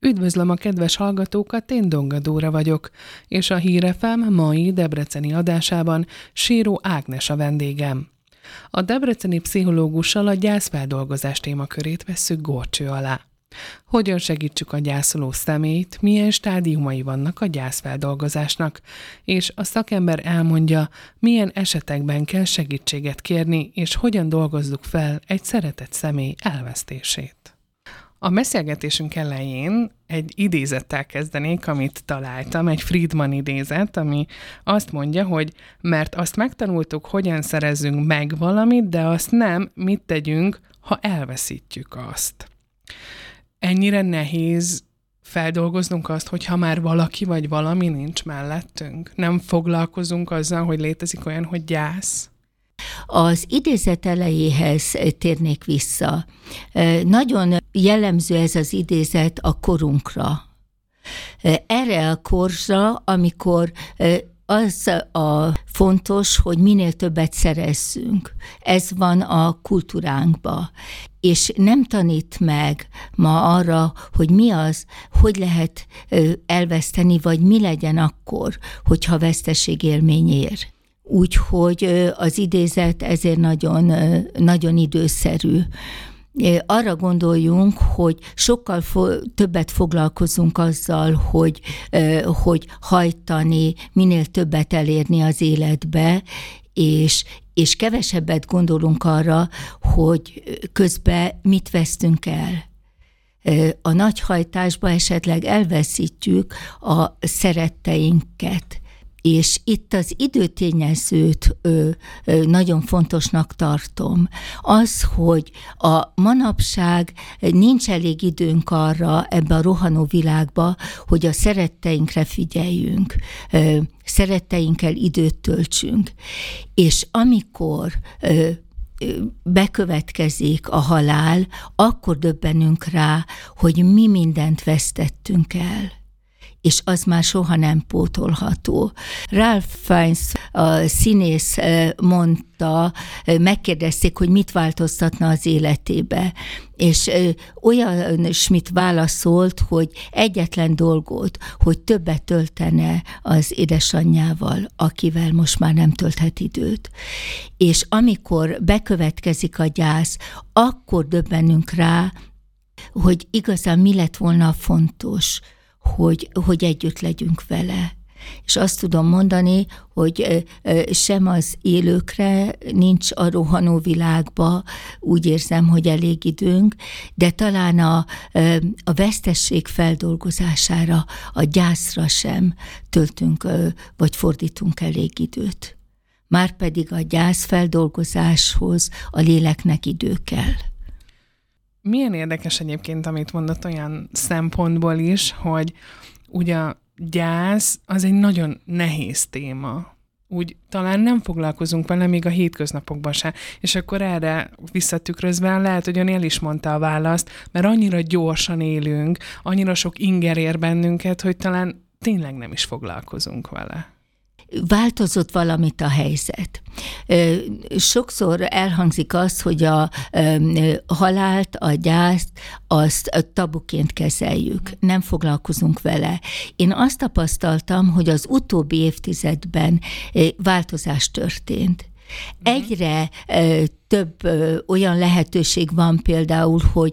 Üdvözlöm a kedves hallgatókat, én Donga vagyok, és a Hírefem mai debreceni adásában Síró Ágnes a vendégem. A debreceni pszichológussal a gyászfeldolgozás témakörét vesszük górcső alá. Hogyan segítsük a gyászoló szemét, milyen stádiumai vannak a gyászfeldolgozásnak, és a szakember elmondja, milyen esetekben kell segítséget kérni, és hogyan dolgozzuk fel egy szeretett személy elvesztését. A beszélgetésünk elején egy idézettel kezdenék, amit találtam, egy Friedman idézet, ami azt mondja, hogy mert azt megtanultuk, hogyan szerezzünk meg valamit, de azt nem, mit tegyünk, ha elveszítjük azt. Ennyire nehéz feldolgoznunk azt, hogy ha már valaki vagy valami nincs mellettünk. Nem foglalkozunk azzal, hogy létezik olyan, hogy gyász. Az idézet elejéhez térnék vissza. Nagyon jellemző ez az idézet a korunkra. Erre a korsra, amikor az a fontos, hogy minél többet szerezzünk. Ez van a kultúránkba. És nem tanít meg ma arra, hogy mi az, hogy lehet elveszteni, vagy mi legyen akkor, hogyha veszteségélmény ér. Úgyhogy az idézet ezért nagyon, nagyon időszerű. Arra gondoljunk, hogy sokkal fo- többet foglalkozunk azzal, hogy, hogy hajtani, minél többet elérni az életbe, és, és kevesebbet gondolunk arra, hogy közben mit vesztünk el. A nagyhajtásba esetleg elveszítjük a szeretteinket és itt az időtényezőt ö, ö, nagyon fontosnak tartom. Az, hogy a manapság nincs elég időnk arra ebbe a rohanó világba, hogy a szeretteinkre figyeljünk, ö, szeretteinkkel időt töltsünk. És amikor ö, bekövetkezik a halál, akkor döbbenünk rá, hogy mi mindent vesztettünk el és az már soha nem pótolható. Ralph Fiennes, a színész mondta, megkérdezték, hogy mit változtatna az életébe, és olyan Schmidt válaszolt, hogy egyetlen dolgot, hogy többet töltene az édesanyjával, akivel most már nem tölthet időt. És amikor bekövetkezik a gyász, akkor döbbenünk rá, hogy igazán mi lett volna fontos, hogy, hogy együtt legyünk vele. És azt tudom mondani, hogy sem az élőkre nincs a rohanó világba, úgy érzem, hogy elég időnk, de talán a, a vesztesség feldolgozására, a gyászra sem töltünk, vagy fordítunk elég időt. Márpedig a gyász feldolgozáshoz a léleknek idő kell. Milyen érdekes egyébként, amit mondott olyan szempontból is, hogy ugye a gyász az egy nagyon nehéz téma. Úgy talán nem foglalkozunk vele még a hétköznapokban sem. És akkor erre visszatükrözve lehet, hogy ön el is mondta a választ, mert annyira gyorsan élünk, annyira sok inger ér bennünket, hogy talán tényleg nem is foglalkozunk vele változott valamit a helyzet. Sokszor elhangzik az, hogy a halált, a gyászt, azt tabuként kezeljük, nem foglalkozunk vele. Én azt tapasztaltam, hogy az utóbbi évtizedben változás történt. Mhm. Egyre több olyan lehetőség van például, hogy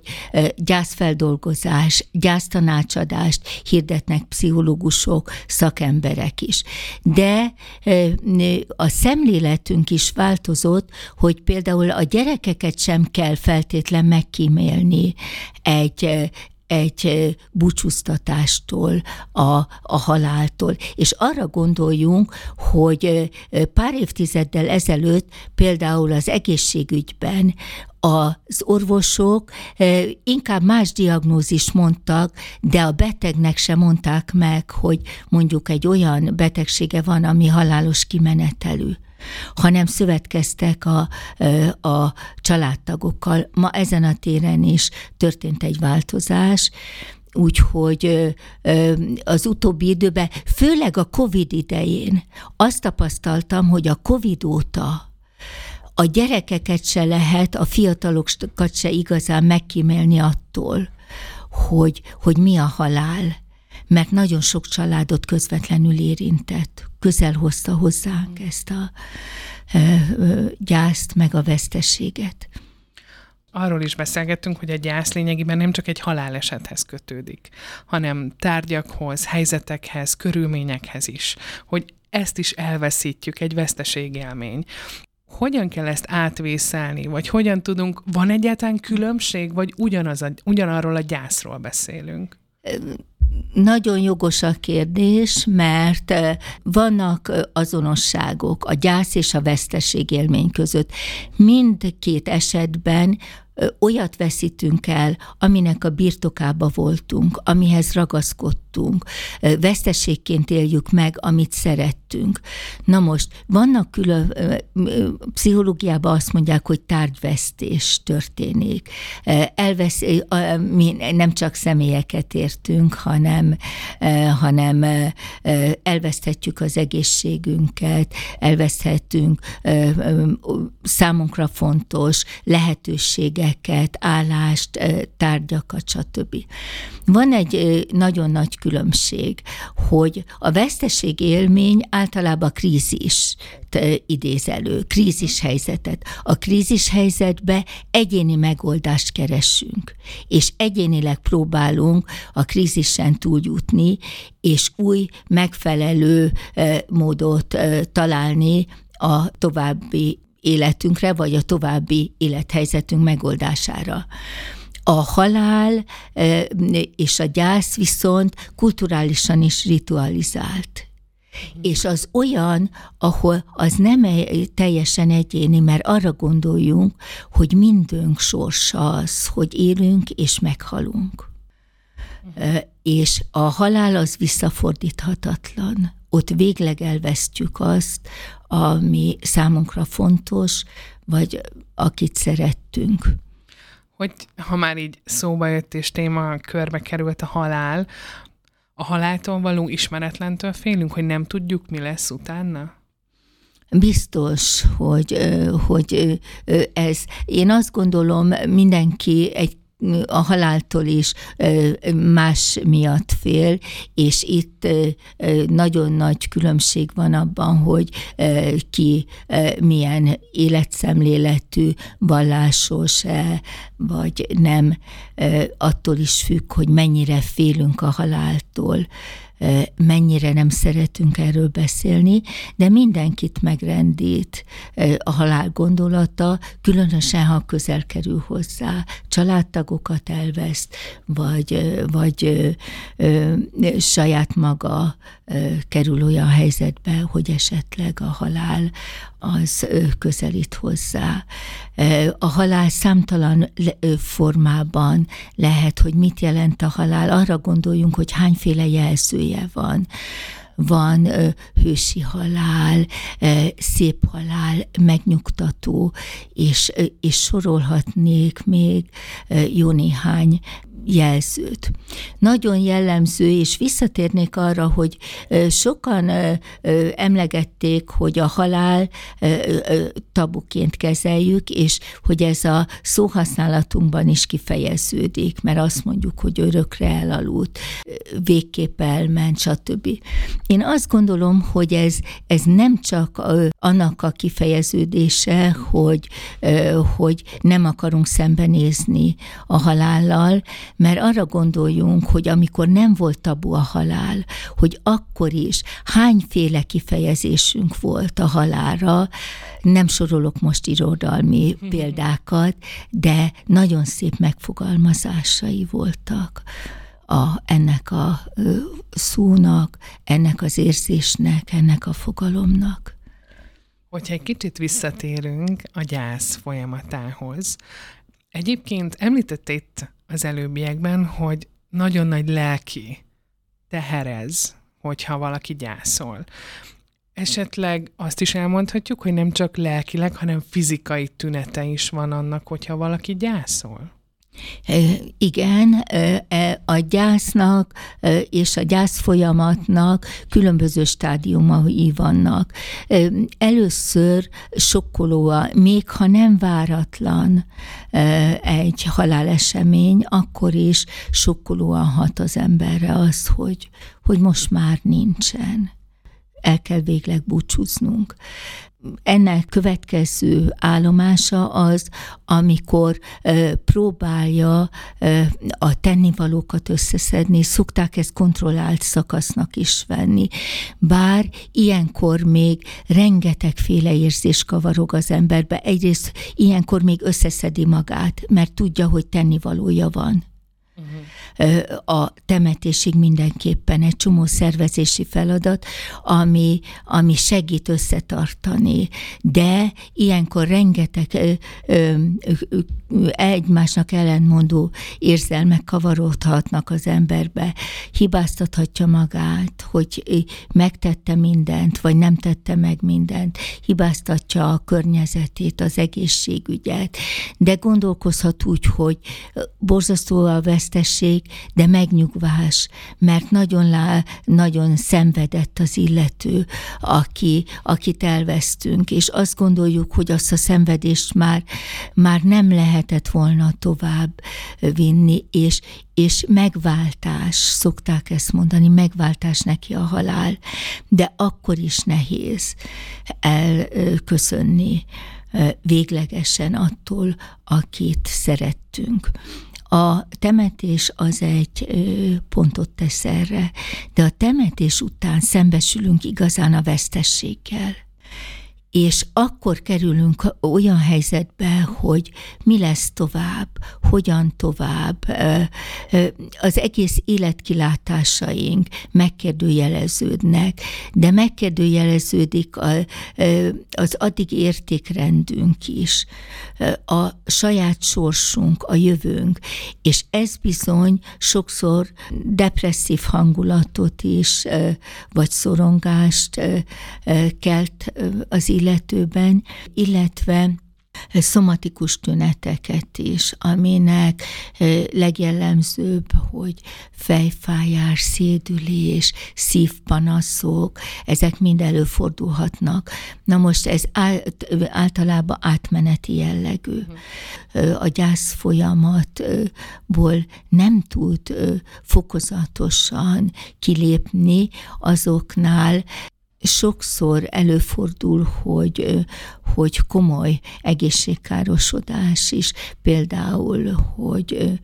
gyászfeldolgozás, gyásztanácsadást hirdetnek pszichológusok, szakemberek is. De a szemléletünk is változott, hogy például a gyerekeket sem kell feltétlen megkímélni egy egy búcsúztatástól, a, a haláltól. És arra gondoljunk, hogy pár évtizeddel ezelőtt például az egészségügyben az orvosok inkább más diagnózist mondtak, de a betegnek sem mondták meg, hogy mondjuk egy olyan betegsége van, ami halálos kimenetelű hanem szövetkeztek a, a családtagokkal. Ma ezen a téren is történt egy változás, Úgyhogy az utóbbi időben, főleg a COVID idején azt tapasztaltam, hogy a COVID óta a gyerekeket se lehet, a fiatalokat se igazán megkímélni attól, hogy, hogy mi a halál, mert nagyon sok családot közvetlenül érintett, közel hozta hozzánk ezt a gyászt, meg a veszteséget arról is beszélgettünk, hogy a gyász lényegében nem csak egy halálesethez kötődik, hanem tárgyakhoz, helyzetekhez, körülményekhez is, hogy ezt is elveszítjük, egy veszteségélmény. Hogyan kell ezt átvészelni, vagy hogyan tudunk, van egyáltalán különbség, vagy ugyanaz a, ugyanarról a gyászról beszélünk? Nagyon jogos a kérdés, mert vannak azonosságok a gyász és a veszteség élmény között. Mindkét esetben olyat veszítünk el, aminek a birtokába voltunk, amihez ragaszkodtunk, veszteségként éljük meg, amit szerettünk. Na most, vannak külön, pszichológiában azt mondják, hogy tárgyvesztés történik. Elvesz, mi nem csak személyeket értünk, hanem, hanem elveszthetjük az egészségünket, elveszthetünk számunkra fontos lehetőséget, cégeket, állást, tárgyakat, stb. Van egy nagyon nagy különbség, hogy a veszteség élmény általában krízis idéz elő, krízis helyzetet. A krízis helyzetbe egyéni megoldást keresünk, és egyénileg próbálunk a krízisen túljutni, és új, megfelelő módot találni a további életünkre, vagy a további élethelyzetünk megoldására. A halál és a gyász viszont kulturálisan is ritualizált. És az olyan, ahol az nem teljesen egyéni, mert arra gondoljunk, hogy mindünk sorsa az, hogy élünk és meghalunk. És a halál az visszafordíthatatlan. Ott végleg elvesztjük azt, ami számunkra fontos, vagy akit szerettünk. Hogy ha már így szóba jött és téma körbe került a halál, a haláltól való ismeretlentől félünk, hogy nem tudjuk, mi lesz utána? Biztos, hogy, hogy ez, én azt gondolom, mindenki egy a haláltól is más miatt fél, és itt nagyon nagy különbség van abban, hogy ki milyen életszemléletű, vallásos-e, vagy nem, attól is függ, hogy mennyire félünk a haláltól mennyire nem szeretünk erről beszélni, de mindenkit megrendít a halál gondolata, különösen, ha közel kerül hozzá, családtagokat elveszt, vagy, vagy ö, ö, saját maga ö, kerül olyan helyzetbe, hogy esetleg a halál az közelít hozzá. A halál számtalan formában lehet, hogy mit jelent a halál. Arra gondoljunk, hogy hányféle jelzője van. Van hősi halál, szép halál, megnyugtató, és, és sorolhatnék még jó néhány jelzőt. Nagyon jellemző, és visszatérnék arra, hogy sokan emlegették, hogy a halál tabuként kezeljük, és hogy ez a szóhasználatunkban is kifejeződik, mert azt mondjuk, hogy örökre elaludt, végképp elment, stb. Én azt gondolom, hogy ez, ez nem csak annak a kifejeződése, hogy, hogy nem akarunk szembenézni a halállal, mert arra gondoljunk, hogy amikor nem volt tabu a halál, hogy akkor is hányféle kifejezésünk volt a halálra, nem sorolok most irodalmi mhm. példákat, de nagyon szép megfogalmazásai voltak a, ennek a szónak, ennek az érzésnek, ennek a fogalomnak. Hogyha egy kicsit visszatérünk a gyász folyamatához, egyébként említette itt az előbbiekben, hogy nagyon nagy lelki teherez, hogyha valaki gyászol. Esetleg azt is elmondhatjuk, hogy nem csak lelkileg, hanem fizikai tünete is van annak, hogyha valaki gyászol? Igen, e, a gyásznak és a gyász folyamatnak különböző stádiumai vannak. Először sokkolóan, még ha nem váratlan egy halálesemény, akkor is sokkolóan hat az emberre az, hogy, hogy most már nincsen. El kell végleg búcsúznunk ennek következő állomása az, amikor próbálja a tennivalókat összeszedni, szokták ezt kontrollált szakasznak is venni. Bár ilyenkor még rengetegféle érzés kavarog az emberbe. Egyrészt ilyenkor még összeszedi magát, mert tudja, hogy tennivalója van a temetésig mindenképpen egy csomó szervezési feladat, ami, ami segít összetartani, de ilyenkor rengeteg egymásnak ellentmondó érzelmek kavarodhatnak az emberbe, hibáztathatja magát, hogy megtette mindent, vagy nem tette meg mindent, hibáztatja a környezetét, az egészségügyet, de gondolkozhat úgy, hogy borzasztó a vesztesség, de megnyugvás, mert nagyon, lá, nagyon szenvedett az illető, aki, akit elvesztünk, és azt gondoljuk, hogy azt a szenvedést már, már nem lehetett volna tovább vinni, és, és megváltás, szokták ezt mondani, megváltás neki a halál, de akkor is nehéz elköszönni véglegesen attól, akit szerettünk. A temetés az egy pontot tesz erre, de a temetés után szembesülünk igazán a vesztességgel és akkor kerülünk olyan helyzetbe, hogy mi lesz tovább, hogyan tovább, az egész életkilátásaink megkérdőjeleződnek, de megkérdőjeleződik az addig értékrendünk is, a saját sorsunk, a jövőnk, és ez bizony sokszor depresszív hangulatot is, vagy szorongást kelt az illető illetőben, illetve szomatikus tüneteket is, aminek legjellemzőbb, hogy fejfájás, szédülés, szívpanaszok, ezek mind előfordulhatnak. Na most ez általában átmeneti jellegű. A gyász folyamatból nem tud fokozatosan kilépni azoknál sokszor előfordul, hogy, hogy komoly egészségkárosodás is, például, hogy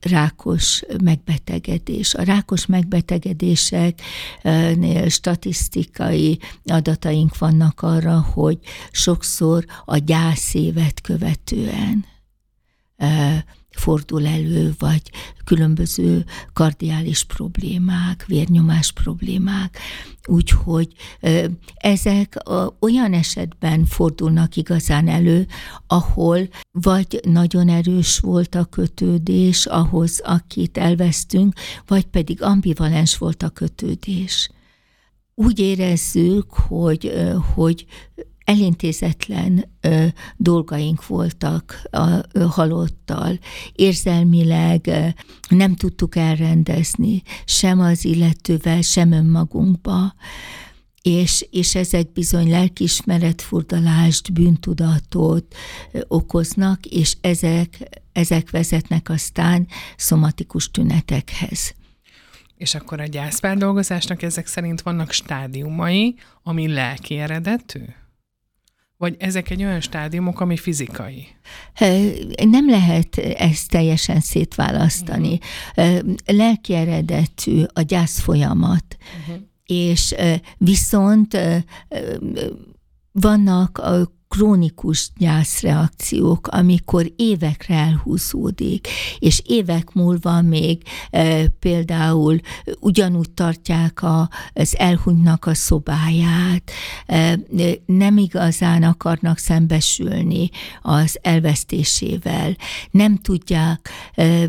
rákos megbetegedés. A rákos megbetegedéseknél statisztikai adataink vannak arra, hogy sokszor a gyászévet követően fordul elő, vagy különböző kardiális problémák, vérnyomás problémák. Úgyhogy ezek olyan esetben fordulnak igazán elő, ahol vagy nagyon erős volt a kötődés ahhoz, akit elvesztünk, vagy pedig ambivalens volt a kötődés úgy érezzük, hogy, hogy elintézetlen ö, dolgaink voltak a ö, halottal. Érzelmileg ö, nem tudtuk elrendezni sem az illetővel, sem önmagunkba, és, és ezek bizony lelkismeretfurdalást, bűntudatot ö, okoznak, és ezek, ezek vezetnek aztán szomatikus tünetekhez. És akkor a gyászfeldolgozásnak ezek szerint vannak stádiumai, ami lelki eredetű? Vagy ezek egy olyan stádiumok, ami fizikai? Nem lehet ezt teljesen szétválasztani. Uh-huh. Lelki eredetű a gyász folyamat, uh-huh. és viszont vannak a krónikus gyászreakciók, amikor évekre elhúzódik, és évek múlva még e, például ugyanúgy tartják a, az elhunytnak a szobáját, e, nem igazán akarnak szembesülni az elvesztésével, nem tudják e,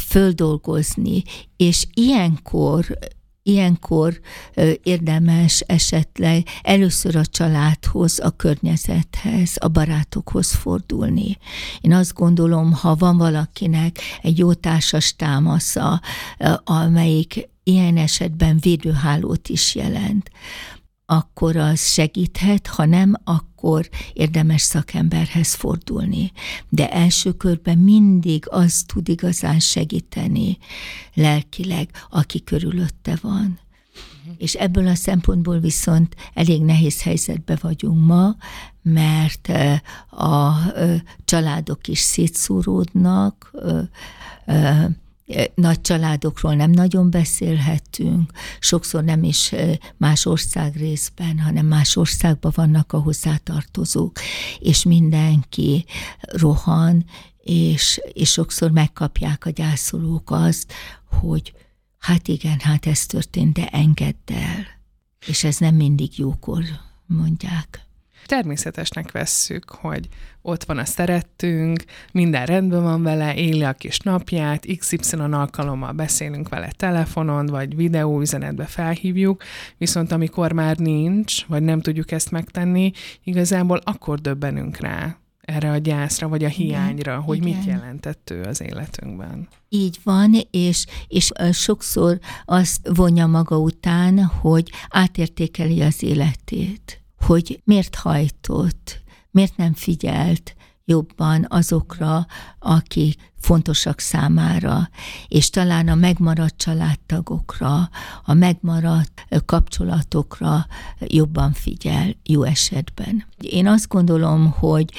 földolgozni, és ilyenkor ilyenkor érdemes esetleg először a családhoz, a környezethez, a barátokhoz fordulni. Én azt gondolom, ha van valakinek egy jó társas támasza, amelyik ilyen esetben védőhálót is jelent, akkor az segíthet, ha nem, akkor érdemes szakemberhez fordulni. De első körben mindig az tud igazán segíteni lelkileg, aki körülötte van. És ebből a szempontból viszont elég nehéz helyzetben vagyunk ma, mert a családok is szétszóródnak, nagy családokról nem nagyon beszélhetünk, sokszor nem is más ország részben, hanem más országban vannak a hozzátartozók, és mindenki rohan, és, és sokszor megkapják a gyászolók azt, hogy hát igen, hát ez történt, de engedd el. És ez nem mindig jókor mondják természetesnek vesszük, hogy ott van a szerettünk, minden rendben van vele, éli a kis napját, XY alkalommal beszélünk vele telefonon, vagy videóüzenetbe felhívjuk, viszont amikor már nincs, vagy nem tudjuk ezt megtenni, igazából akkor döbbenünk rá erre a gyászra, vagy a hiányra, igen, hogy igen. mit jelentett ő az életünkben. Így van, és, és sokszor azt vonja maga után, hogy átértékeli az életét hogy miért hajtott, miért nem figyelt jobban azokra, akik fontosak számára, és talán a megmaradt családtagokra, a megmaradt kapcsolatokra jobban figyel jó esetben. Én azt gondolom, hogy,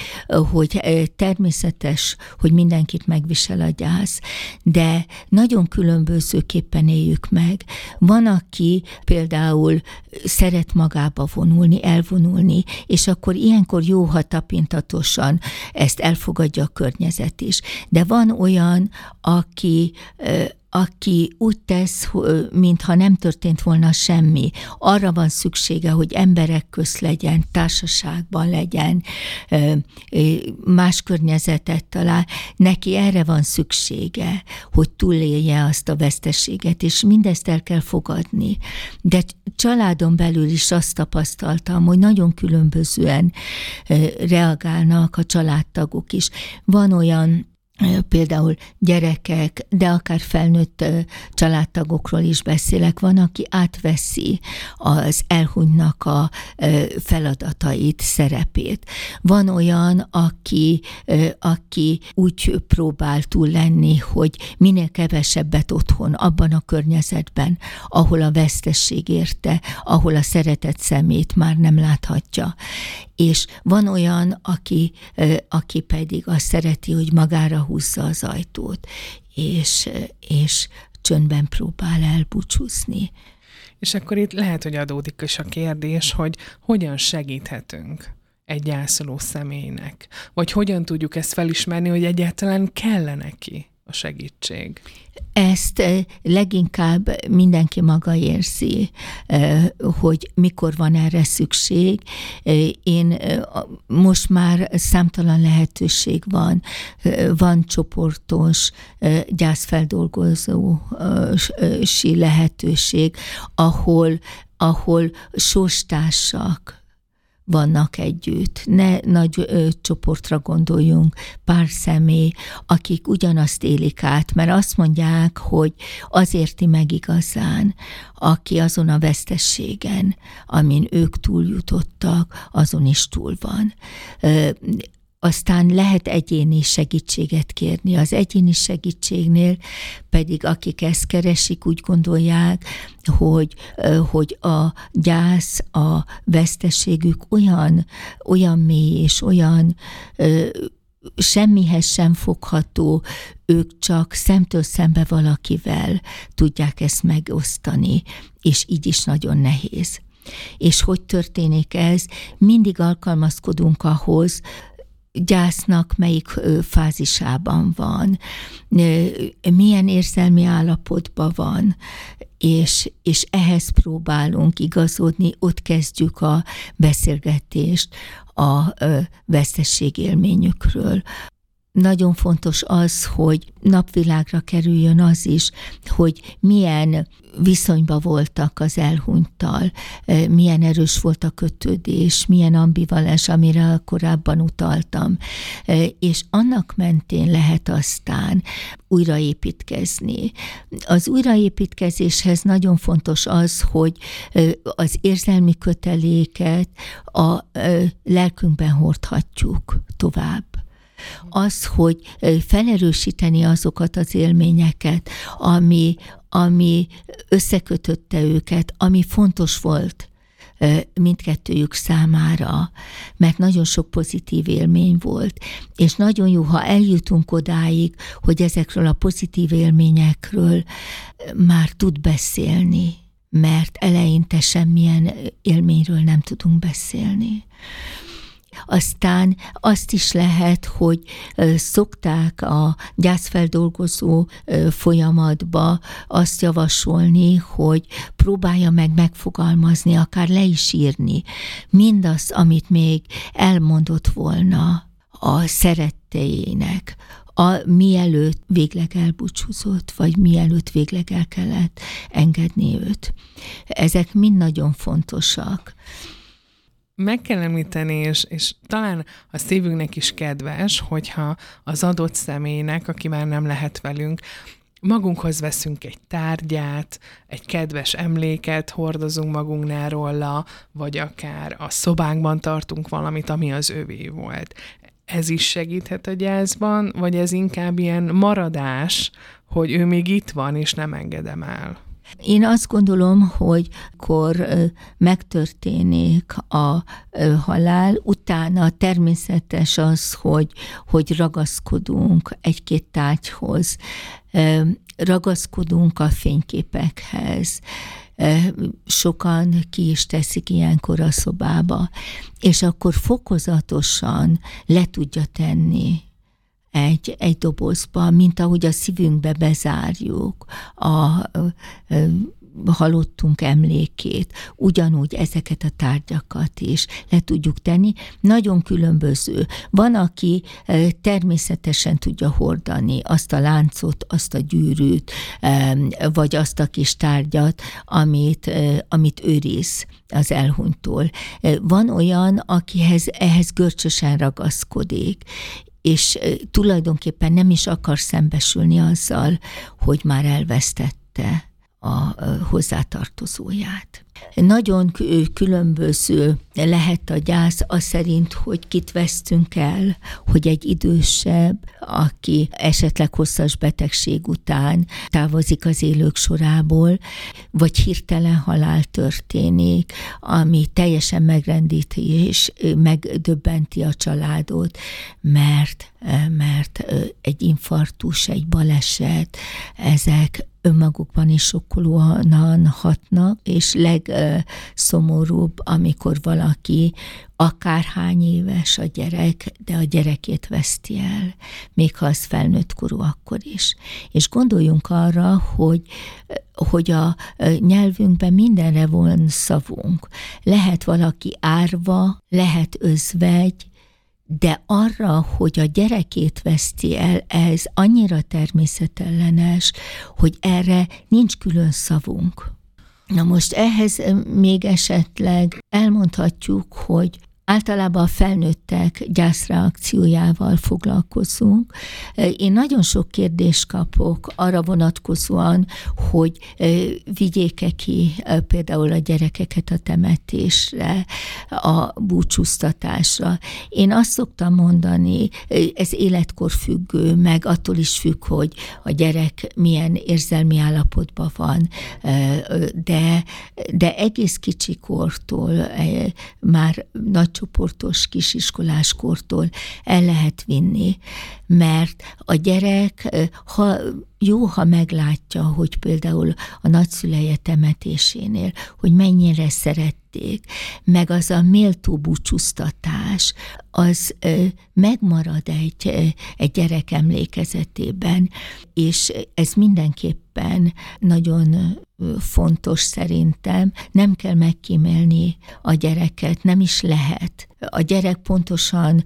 hogy természetes, hogy mindenkit megvisel a gyász, de nagyon különbözőképpen éljük meg. Van, aki például szeret magába vonulni, elvonulni, és akkor ilyenkor jó, ha tapintatosan ezt elfogadja a környezet is. De van olyan, aki aki úgy tesz, mintha nem történt volna semmi. Arra van szüksége, hogy emberek közt legyen, társaságban legyen, más környezetet talál. Neki erre van szüksége, hogy túlélje azt a veszteséget, és mindezt el kell fogadni. De családon belül is azt tapasztaltam, hogy nagyon különbözően reagálnak a családtagok is. Van olyan például gyerekek, de akár felnőtt családtagokról is beszélek, van, aki átveszi az elhunynak a feladatait, szerepét. Van olyan, aki, aki úgy próbál túl lenni, hogy minél kevesebbet otthon, abban a környezetben, ahol a vesztesség érte, ahol a szeretett szemét már nem láthatja. És van olyan, aki, aki pedig azt szereti, hogy magára húzza az ajtót, és, és csöndben próbál elbúcsúzni. És akkor itt lehet, hogy adódik is a kérdés, hogy hogyan segíthetünk egy gyászoló személynek? Vagy hogyan tudjuk ezt felismerni, hogy egyáltalán kell neki a segítség? Ezt leginkább mindenki maga érzi, hogy mikor van erre szükség. Én most már számtalan lehetőség van, van csoportos gyászfeldolgozósi lehetőség, ahol, ahol sorstársak, vannak együtt. Ne nagy ö, csoportra gondoljunk, pár személy, akik ugyanazt élik át, mert azt mondják, hogy az érti meg igazán, aki azon a vesztességen, amin ők túljutottak, azon is túl van. Ö, aztán lehet egyéni segítséget kérni. Az egyéni segítségnél pedig akik ezt keresik, úgy gondolják, hogy, hogy a gyász, a veszteségük olyan, olyan mély és olyan semmihez sem fogható, ők csak szemtől szembe valakivel tudják ezt megosztani, és így is nagyon nehéz. És hogy történik ez? Mindig alkalmazkodunk ahhoz, gyásznak melyik fázisában van, milyen érzelmi állapotban van, és, és ehhez próbálunk igazodni, ott kezdjük a beszélgetést a vesztesség élményükről. Nagyon fontos az, hogy napvilágra kerüljön az is, hogy milyen viszonyba voltak az elhunytal, milyen erős volt a kötődés, milyen ambivalens, amire korábban utaltam, és annak mentén lehet aztán újraépítkezni. Az újraépítkezéshez nagyon fontos az, hogy az érzelmi köteléket a lelkünkben hordhatjuk tovább az, hogy felerősíteni azokat az élményeket, ami, ami összekötötte őket, ami fontos volt mindkettőjük számára, mert nagyon sok pozitív élmény volt, és nagyon jó, ha eljutunk odáig, hogy ezekről a pozitív élményekről már tud beszélni, mert eleinte semmilyen élményről nem tudunk beszélni. Aztán azt is lehet, hogy szokták a gyászfeldolgozó folyamatba azt javasolni, hogy próbálja meg megfogalmazni, akár le is írni mindazt, amit még elmondott volna a szeretteinek, a, mielőtt végleg elbúcsúzott, vagy mielőtt végleg el kellett engedni őt. Ezek mind nagyon fontosak meg kell említeni, és, és talán a szívünknek is kedves, hogyha az adott személynek, aki már nem lehet velünk, magunkhoz veszünk egy tárgyát, egy kedves emléket hordozunk magunknál róla, vagy akár a szobánkban tartunk valamit, ami az övé volt. Ez is segíthet a gyászban, vagy ez inkább ilyen maradás, hogy ő még itt van, és nem engedem el? Én azt gondolom, hogy kor megtörténik a halál, utána természetes az, hogy, hogy ragaszkodunk egy-két tárgyhoz, ragaszkodunk a fényképekhez, sokan ki is teszik ilyenkor a szobába, és akkor fokozatosan le tudja tenni egy, egy dobozba, mint ahogy a szívünkbe bezárjuk a, a, a halottunk emlékét, ugyanúgy ezeket a tárgyakat is le tudjuk tenni. Nagyon különböző. Van, aki természetesen tudja hordani azt a láncot, azt a gyűrűt, vagy azt a kis tárgyat, amit, amit őriz az elhunytól. Van olyan, akihez ehhez görcsösen ragaszkodik, és tulajdonképpen nem is akar szembesülni azzal, hogy már elvesztette a hozzátartozóját. Nagyon különböző lehet a gyász az szerint, hogy kit vesztünk el, hogy egy idősebb, aki esetleg hosszas betegség után távozik az élők sorából, vagy hirtelen halál történik, ami teljesen megrendíti és megdöbbenti a családot, mert, mert egy infarktus, egy baleset, ezek önmagukban is sokkolóan hatnak, és legszomorúbb, amikor valaki akárhány éves a gyerek, de a gyerekét veszti el, még ha az felnőtt korú akkor is. És gondoljunk arra, hogy, hogy a nyelvünkben mindenre van szavunk. Lehet valaki árva, lehet özvegy, de arra, hogy a gyerekét veszti el, ez annyira természetellenes, hogy erre nincs külön szavunk. Na most ehhez még esetleg elmondhatjuk, hogy Általában a felnőttek gyászreakciójával foglalkozunk. Én nagyon sok kérdést kapok arra vonatkozóan, hogy vigyék-e ki például a gyerekeket a temetésre, a búcsúztatásra. Én azt szoktam mondani, ez életkor függő, meg attól is függ, hogy a gyerek milyen érzelmi állapotban van, de, de egész kicsi kortól már nagy csoportos kisiskoláskortól el lehet vinni, mert a gyerek, ha jó, ha meglátja, hogy például a nagyszüleje temetésénél, hogy mennyire szerették, meg az a méltó búcsúztatás, az megmarad egy, egy gyerek emlékezetében, és ez mindenképpen nagyon fontos szerintem. Nem kell megkímélni a gyereket, nem is lehet a gyerek pontosan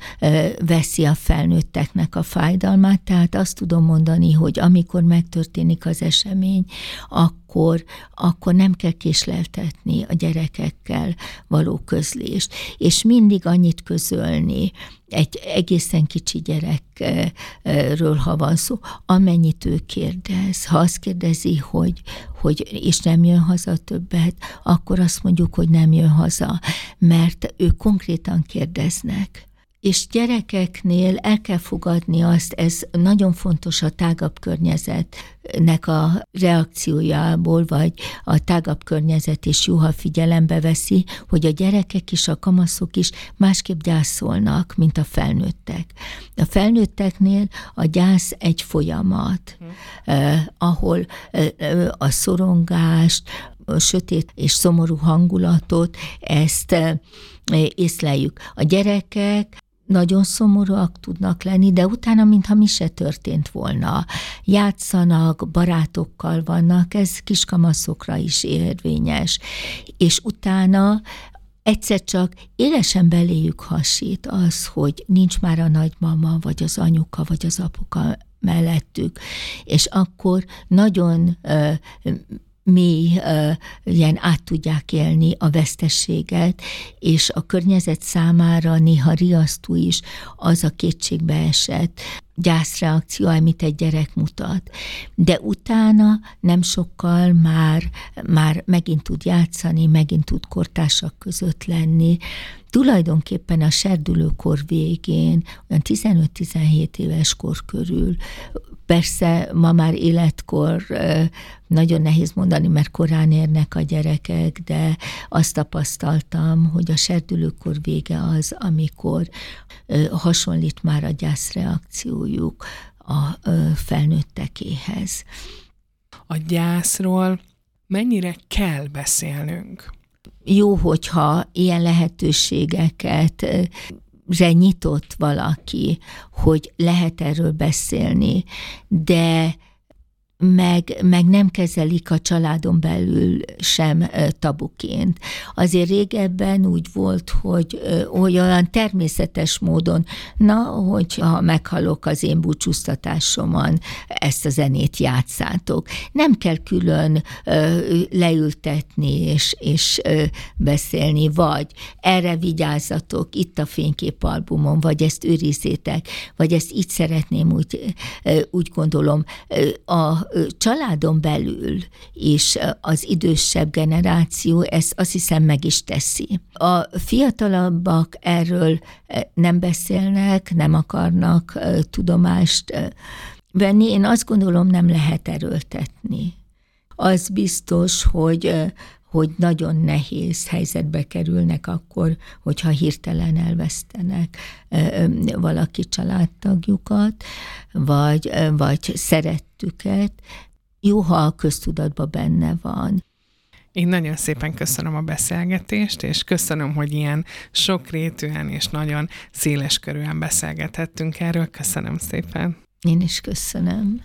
veszi a felnőtteknek a fájdalmát, tehát azt tudom mondani, hogy amikor megtörténik az esemény, akkor, akkor nem kell késleltetni a gyerekekkel való közlést, és mindig annyit közölni, egy egészen kicsi gyerekről, ha van szó, amennyit ő kérdez. Ha azt kérdezi, hogy, hogy és nem jön haza többet, akkor azt mondjuk, hogy nem jön haza, mert ők konkrétan kérdeznek és gyerekeknél el kell fogadni azt, ez nagyon fontos a tágabb környezetnek a reakciójából, vagy a tágabb környezet is jó, ha figyelembe veszi, hogy a gyerekek is, a kamaszok is másképp gyászolnak, mint a felnőttek. A felnőtteknél a gyász egy folyamat, hmm. eh, ahol eh, a szorongást, sötét és szomorú hangulatot, ezt eh, észleljük. A gyerekek nagyon szomorúak tudnak lenni, de utána, mintha mi se történt volna. Játszanak, barátokkal vannak, ez kiskamaszokra is érvényes. És utána egyszer csak élesen beléjük hasít az, hogy nincs már a nagymama, vagy az anyuka, vagy az apuka mellettük, és akkor nagyon mély, ilyen át tudják élni a vesztességet, és a környezet számára néha riasztó is az a kétségbeesett gyászreakció, amit egy gyerek mutat. De utána nem sokkal már, már megint tud játszani, megint tud kortársak között lenni. Tulajdonképpen a serdülőkor végén, olyan 15-17 éves kor körül Persze ma már életkor nagyon nehéz mondani, mert korán érnek a gyerekek, de azt tapasztaltam, hogy a serdülőkor vége az, amikor hasonlít már a gyászreakciójuk a felnőttekéhez. A gyászról mennyire kell beszélnünk? Jó, hogyha ilyen lehetőségeket nyitott valaki, hogy lehet erről beszélni, de meg, meg nem kezelik a családon belül sem tabuként. Azért régebben úgy volt, hogy, olyan természetes módon, na, hogyha meghalok az én búcsúztatásomon, ezt a zenét játszátok. Nem kell külön leültetni és, és beszélni, vagy erre vigyázzatok, itt a fényképalbumon, vagy ezt őrizzétek, vagy ezt így szeretném, úgy, úgy gondolom. Családon belül is az idősebb generáció ezt azt hiszem meg is teszi. A fiatalabbak erről nem beszélnek, nem akarnak tudomást venni. Én azt gondolom, nem lehet erőltetni. Az biztos, hogy hogy nagyon nehéz helyzetbe kerülnek akkor, hogyha hirtelen elvesztenek valaki családtagjukat, vagy, vagy szerettüket. Jó, ha a köztudatban benne van. Én nagyon szépen köszönöm a beszélgetést, és köszönöm, hogy ilyen sokrétűen és nagyon széles körűen beszélgethettünk erről. Köszönöm szépen. Én is köszönöm.